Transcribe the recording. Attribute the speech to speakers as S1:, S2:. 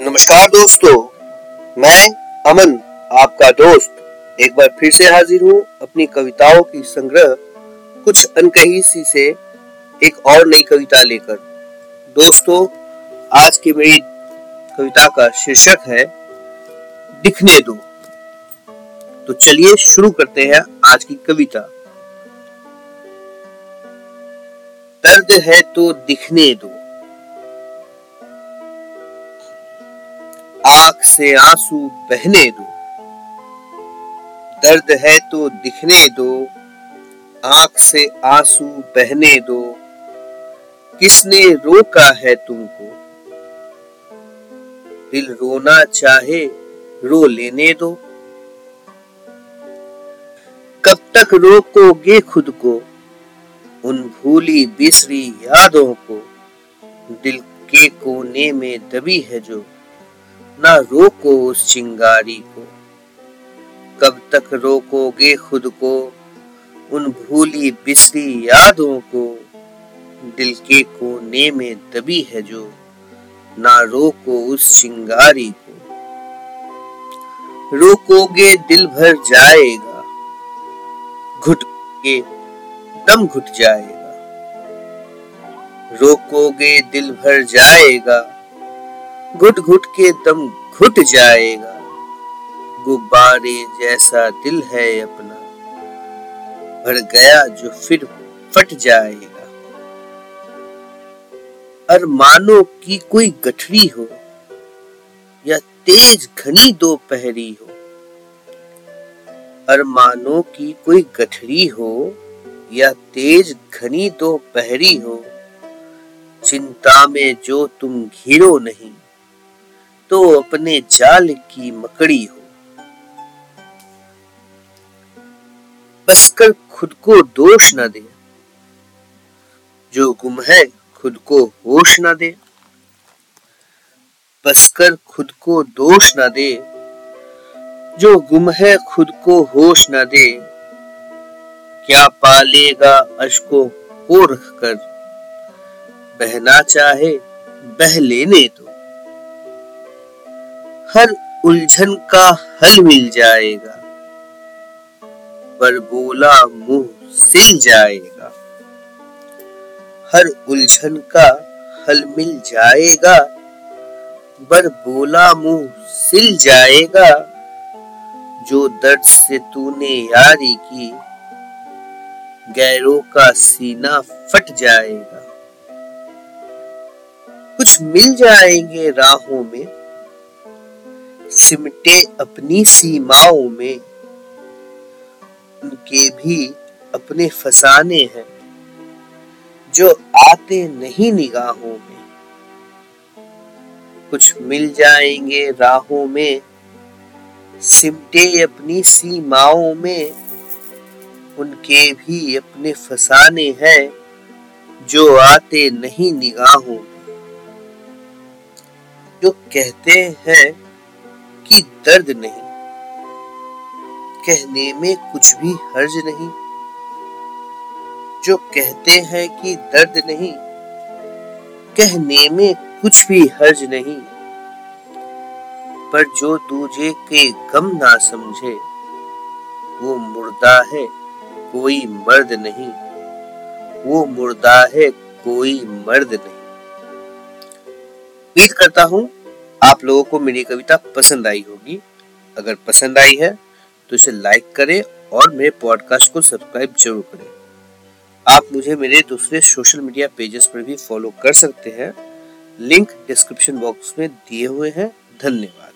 S1: नमस्कार दोस्तों, मैं अमन, आपका दोस्त। एक बार फिर से हाजिर हूँ अपनी कविताओं की संग्रह कुछ अनकही सी से एक और नई कविता लेकर। दोस्तों, आज की मेरी कविता का शीर्षक है, दिखने दो। तो चलिए शुरू करते हैं आज की कविता। दर्द है तो दिखने दो। से आँसू बहने दो। दर्द है तो दिखने दो, आँख से आँसू बहने दो। किसने रोका है तुमको? दिल रोना चाहे रो लेने दो। कब तक रोकोगे खुद को? उन भूली बिसरी यादों को। दिल के कोने में दबी है जो। ना रोको उस चिंगारी को। कब तक रोकोगे खुद को? उन भूली बिसरी यादों को। दिल के कोने में दबी है जो। ना रोको उस चिंगारी को। रोकोगे दिल भर जाएगा। घुट के दम घुट जाएगा। रोकोगे दिल भर जाएगा। घुट घुट के दम घुट जाएगा। गुब्बारे जैसा दिल है अपना। भर गया जो फिर फट जाएगा। अरमानों की कोई गठरी हो या तेज घनी दोपहरी हो। अरमानों की कोई गठरी हो या तेज घनी दोपहरी हो, चिंता में जो तुम घिरो नहीं। तो अपने जाल की मकड़ी हो। बस कर खुद को दोष न दे। जो गुम है, खुद को होश न दे। बस कर खुद को दोष न दे। जो गुम है, खुद को होश न दे। क्या पालेगा अशकों को रख कर बहना चाहे, बह लेने तो हर उलझन का हल मिल जाएगा, पर बोला मुँह सिल जाएगा। हर उलझन का हल मिल जाएगा बर बोला मुँह सिल जाएगा। जो दर्द से तूने यारी की, गैरों का सीना फट जाएगा। कुछ मिल जाएँगे राहों में सिमटे अपनी सीमाओं में। उनके भी अपने फसाने हैं, जो आते नहीं निगाहों में। कुछ मिल जाएँगे राहों में, सिमटे अपनी सीमाओं में। उनके भी अपने फसाने हैं, जो आते नहीं निगाहों में। जो कहते हैं कि दर्द नहीं। कहने में कुछ भी हर्ज नहीं। जो कहते हैं कि दर्द नहीं, कहने में कुछ भी हर्ज नहीं। पर जो दूजे के गम ना समझे, वो मुर्दा है, कोई मर्द नहीं। वो मुर्दा है, कोई मर्द नहीं। उम्मीद करता हूँ आप लोगों को मेरी कविता पसंद आई होगी। अगर पसंद आई है तो इसे लाइक करें और मेरे पॉडकास्ट को सब्सक्राइब ज़रूर करें। आप मुझे मेरे दूसरे सोशल मीडिया पेजेस पर भी फॉलो कर सकते हैं। लिंक डिस्क्रिप्शन बॉक्स में दिए हुए हैं। धन्यवाद।